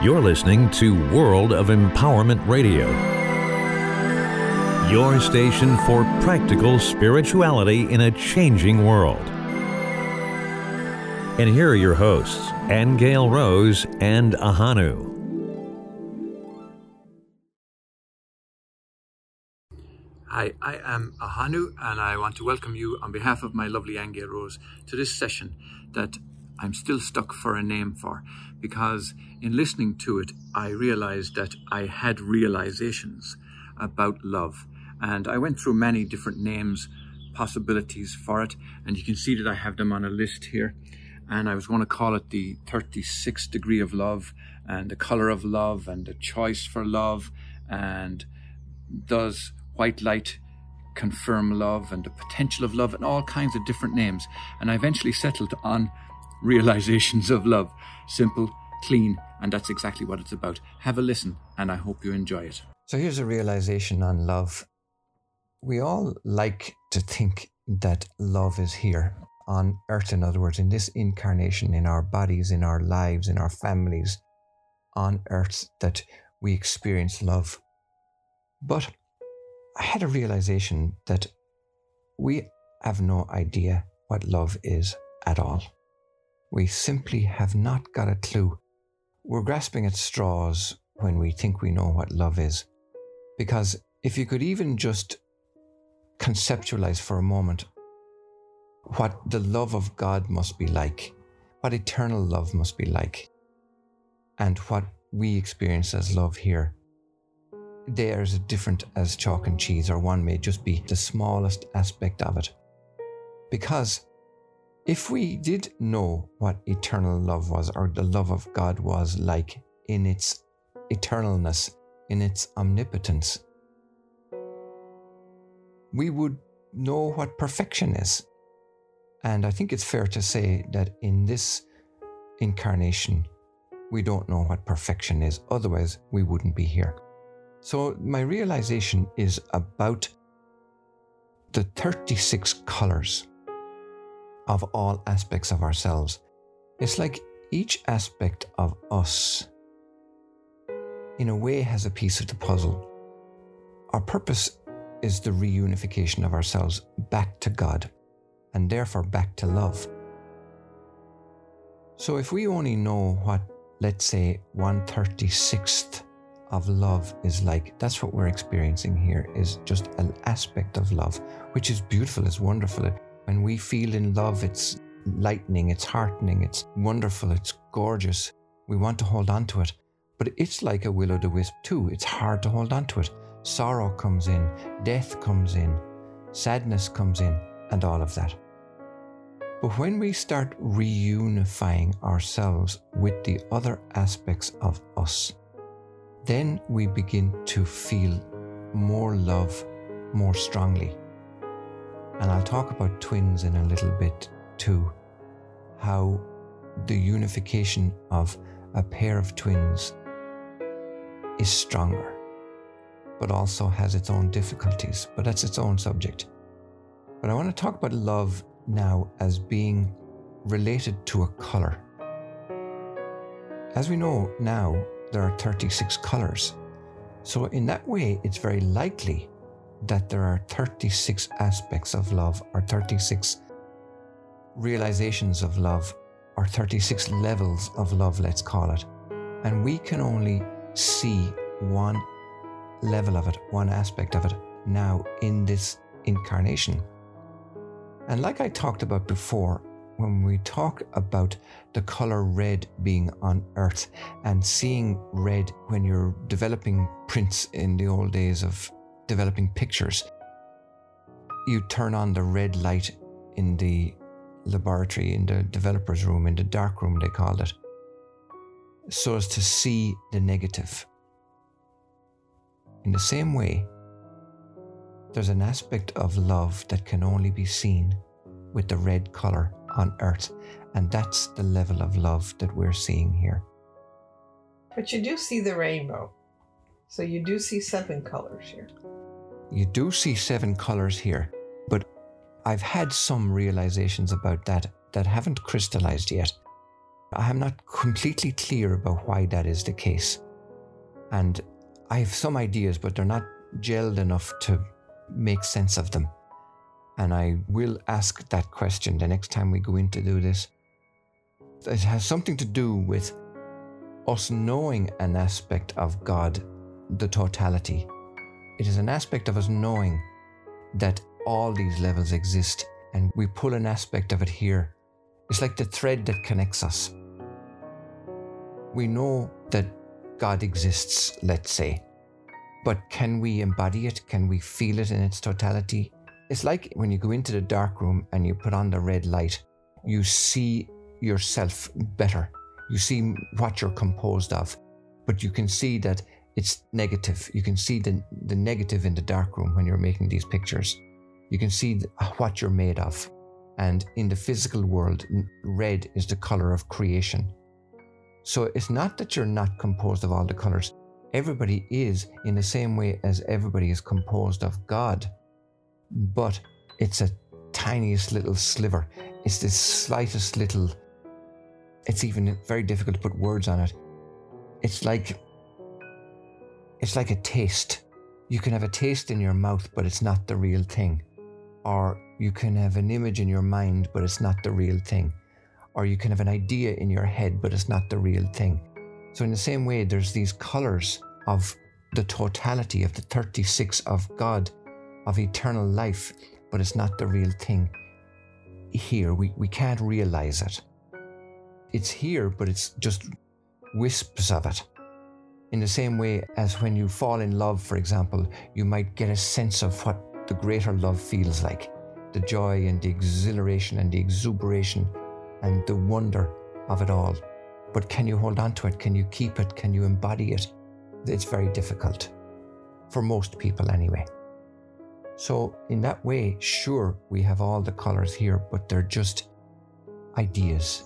You're listening to World of Empowerment Radio, your station for practical spirituality in a changing world. And here are your hosts, Angel Rose and Ahanu. Hi, I am Ahanu, and I want to welcome you on behalf of my lovely Angel Rose to this session that I'm still stuck for a name for because in listening to it, I realized that I had realizations about love. And I went through many different names, possibilities for it, and you can see that I have them on a list here. And I was going to call it the 36th degree of love, and the color of love, and the choice for love, and does white light confirm love, and the potential of love, and all kinds of different names. And I eventually settled on realizations of love. Simple, clean, and that's exactly what it's about. Have a listen, and I hope you enjoy it. So here's a realization on love. We all like to think that love is here on earth, in other words, in this incarnation, in our bodies, in our lives, in our families, on earth, that we experience love. But I had a realization that we have no idea what love is at all. We simply have not got a clue. We're grasping at straws when we think we know what love is. Because if you could even just conceptualize for a moment what the love of God must be like, what eternal love must be like, and what we experience as love here, they are as different as chalk and cheese, or one may just be the smallest aspect of it. Because if we did know what eternal love was, or the love of God was like in its eternalness, in its omnipotence, we would know what perfection is. And I think it's fair to say that in this incarnation, we don't know what perfection is. Otherwise, we wouldn't be here. So, my realization is about the 36 colors of all aspects of ourselves. It's like each aspect of us, in a way, has a piece of the puzzle. Our purpose is the reunification of ourselves back to God and therefore back to love. So if we only know what, let's say, 136th of love is like, that's what we're experiencing here, is just an aspect of love, which is beautiful, it's wonderful. When we feel in love, it's lightning, it's heartening, it's wonderful, it's gorgeous. We want to hold on to it. But it's like a will o' the wisp, too. It's hard to hold on to it. Sorrow comes in, death comes in, sadness comes in, and all of that. But when we start reunifying ourselves with the other aspects of us, then we begin to feel more love more strongly. And I'll talk about twins in a little bit too. How the unification of a pair of twins is stronger, but also has its own difficulties, but that's its own subject. But I want to talk about love now as being related to a color. As we know now, there are 36 colors. So, in that way, it's very likely that there are 36 aspects of love, or 36 realizations of love, or 36 levels of love, let's call it. And we can only see one level of it, one aspect of it now in this incarnation. And like I talked about before, when we talk about the color red being on earth and seeing red when you're developing prints in the old days of developing pictures, you turn on the red light in the laboratory, in the developer's room, in the dark room, they called it, so as to see the negative. In the same way, there's an aspect of love that can only be seen with the red colour on earth, and that's the level of love that we're seeing here. But you do see the rainbow. So you do see seven colors here. You do see seven colours here, but I've had some realizations about that that haven't crystallized yet. I am not completely clear about why that is the case. And I have some ideas, but they're not gelled enough to make sense of them. And I will ask that question the next time we go in to do this. It has something to do with us knowing an aspect of God, the totality. It is an aspect of us knowing that all these levels exist and we pull an aspect of it here. It's like the thread that connects us. We know that God exists, let's say, but can we embody it? Can we feel it in its totality? It's like when you go into the dark room and you put on the red light, you see yourself better. You see what you're composed of, but you can see that it's negative. You can see the, the negative in the dark room when you're making these pictures. You can see uh, what you're made of. And in the physical world, red is the color of creation. So it's not that you're not composed of all the colors. Everybody is in the same way as everybody is composed of God. But it's a tiniest little sliver. It's the slightest little. It's even very difficult to put words on it. It's like. It's like a taste. You can have a taste in your mouth, but it's not the real thing. Or you can have an image in your mind, but it's not the real thing. Or you can have an idea in your head, but it's not the real thing. So, in the same way, there's these colors of the totality of the 36 of God, of eternal life, but it's not the real thing here. We, we can't realize it. It's here, but it's just wisps of it. In the same way as when you fall in love, for example, you might get a sense of what the greater love feels like the joy and the exhilaration and the exuberation and the wonder of it all. But can you hold on to it? Can you keep it? Can you embody it? It's very difficult. For most people, anyway. So, in that way, sure, we have all the colors here, but they're just ideas.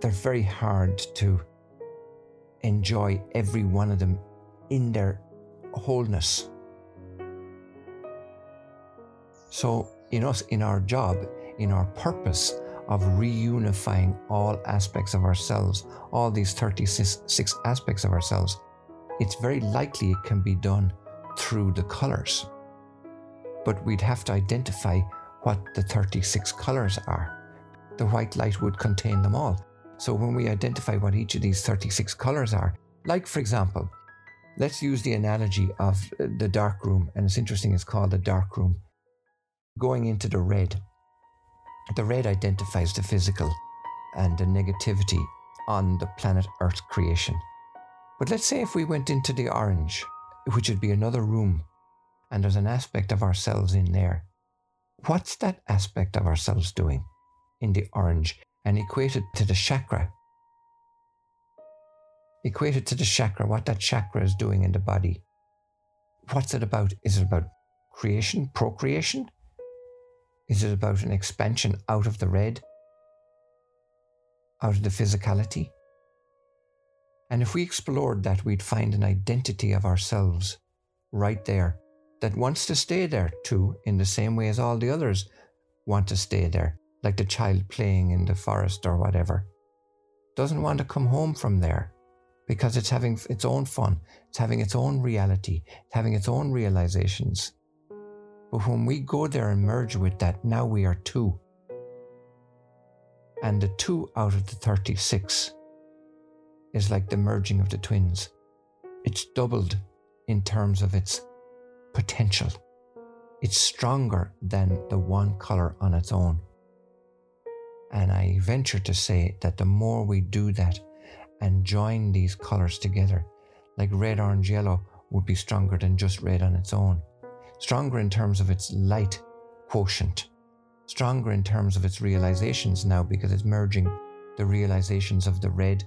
They're very hard to enjoy every one of them in their wholeness. So, in us, in our job, in our purpose of reunifying all aspects of ourselves, all these 36 aspects of ourselves, it's very likely it can be done through the colors. But we'd have to identify what the 36 colors are. The white light would contain them all. So when we identify what each of these 36 colors are, like for example, let's use the analogy of uh, the dark room, and it's interesting, it's called the dark room going into the red. The red identifies the physical and the negativity on the planet Earth creation. But let's say if we went into the orange, which would be another room, and there's an aspect of ourselves in there. What's that aspect of ourselves doing in the orange and equated to the chakra? Equated to the chakra, what that chakra is doing in the body. What's it about? Is it about creation, procreation? Is it about an expansion out of the red? Out of the physicality? And if we explored that, we'd find an identity of ourselves right there that wants to stay there too, in the same way as all the others want to stay there, like the child playing in the forest or whatever. Doesn't want to come home from there because it's having its own fun, it's having its own reality, it's having its own realizations. But when we go there and merge with that, now we are two. And the two out of the 36 is like the merging of the twins. It's doubled in terms of its potential. It's stronger than the one color on its own. And I venture to say that the more we do that and join these colors together, like red, orange, yellow would be stronger than just red on its own. Stronger in terms of its light quotient, stronger in terms of its realizations now because it's merging the realizations of the red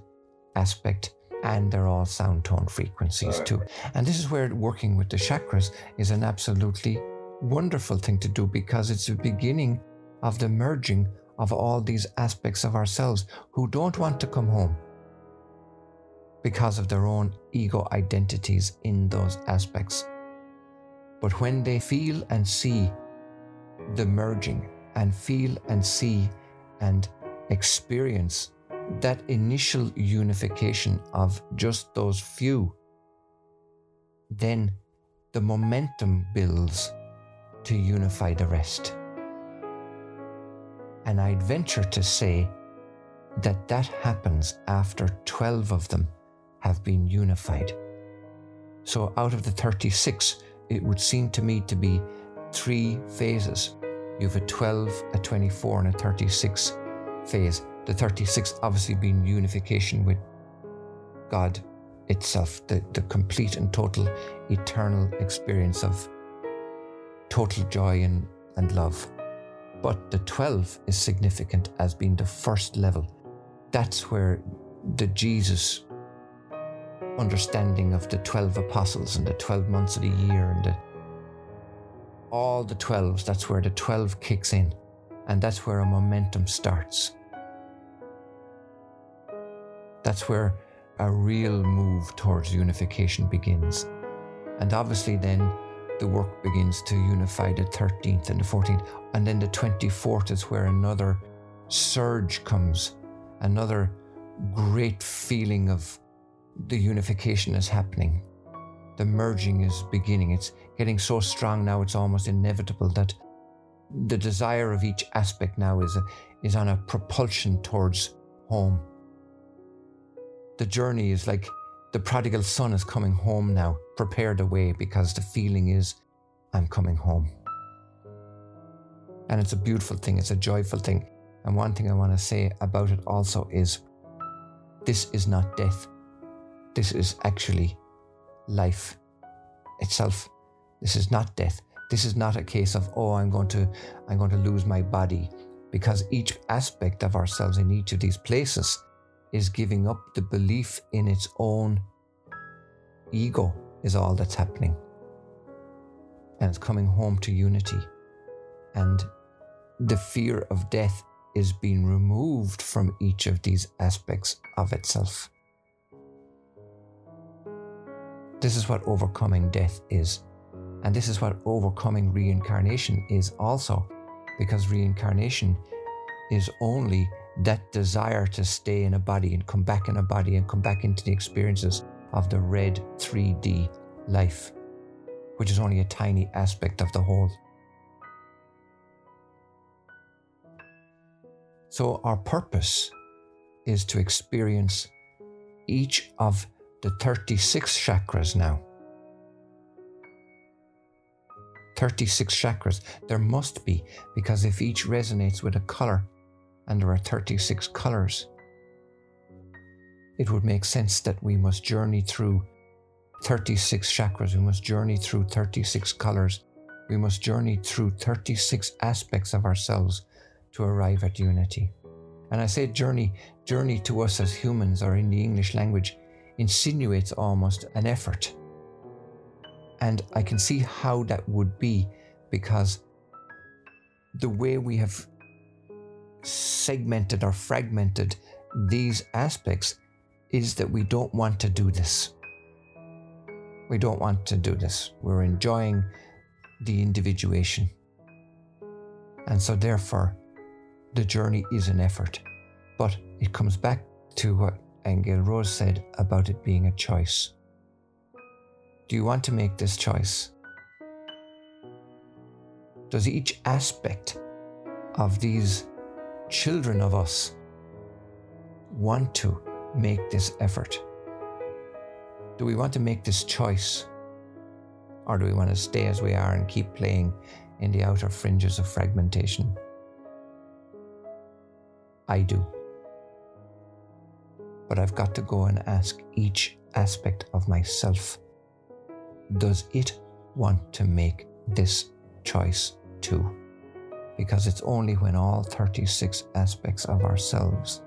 aspect and they're all sound tone frequencies too. And this is where working with the chakras is an absolutely wonderful thing to do because it's the beginning of the merging of all these aspects of ourselves who don't want to come home because of their own ego identities in those aspects. But when they feel and see the merging and feel and see and experience that initial unification of just those few, then the momentum builds to unify the rest. And I'd venture to say that that happens after 12 of them have been unified. So out of the 36, it would seem to me to be three phases. You have a 12, a 24, and a 36 phase. The 36 obviously being unification with God itself, the, the complete and total eternal experience of total joy and, and love. But the 12 is significant as being the first level. That's where the Jesus understanding of the 12 apostles and the 12 months of the year and the, all the 12s, that's where the 12 kicks in. And that's where a momentum starts. That's where a real move towards unification begins. And obviously, then the work begins to unify the 13th and the 14th. And then the 24th is where another surge comes, another great feeling of the unification is happening. The merging is beginning. It's getting so strong now, it's almost inevitable that the desire of each aspect now is, a, is on a propulsion towards home. The journey is like the prodigal son is coming home now, prepared away because the feeling is, I'm coming home. And it's a beautiful thing, it's a joyful thing. And one thing I want to say about it also is this is not death. This is actually life itself. This is not death. This is not a case of, oh, I'm going to I'm going to lose my body. Because each aspect of ourselves in each of these places is giving up the belief in its own ego, is all that's happening. And it's coming home to unity. And the fear of death is being removed from each of these aspects of itself. This is what overcoming death is. And this is what overcoming reincarnation is also, because reincarnation is only that desire to stay in a body and come back in a body and come back into the experiences of the red 3D life, which is only a tiny aspect of the whole. So, our purpose is to experience each of the 36 chakras now. 36 chakras. There must be, because if each resonates with a color, and there are 36 colors, it would make sense that we must journey through 36 chakras, we must journey through 36 colors, we must journey through 36 aspects of ourselves to arrive at unity. And I say journey, journey to us as humans, or in the English language, insinuates almost an effort. And I can see how that would be because the way we have segmented or fragmented these aspects is that we don't want to do this. We don't want to do this. We're enjoying the individuation. And so, therefore, the journey is an effort. But it comes back to what Angel Rose said about it being a choice. Do you want to make this choice? Does each aspect of these children of us want to make this effort? Do we want to make this choice? Or do we want to stay as we are and keep playing in the outer fringes of fragmentation? I do. But I've got to go and ask each aspect of myself does it want to make this choice too? Because it's only when all 36 aspects of ourselves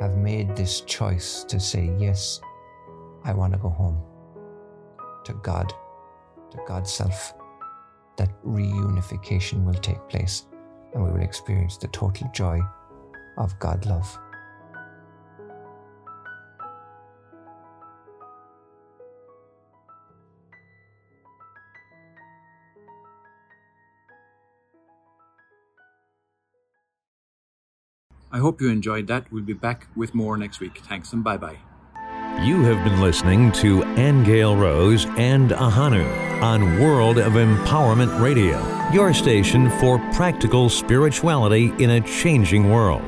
have made this choice to say, Yes, I want to go home to God, to God's self, that reunification will take place and we will experience the total joy of God love. I hope you enjoyed that. We'll be back with more next week. Thanks and bye bye. You have been listening to Angel Rose and Ahanu on World of Empowerment Radio, your station for practical spirituality in a changing world.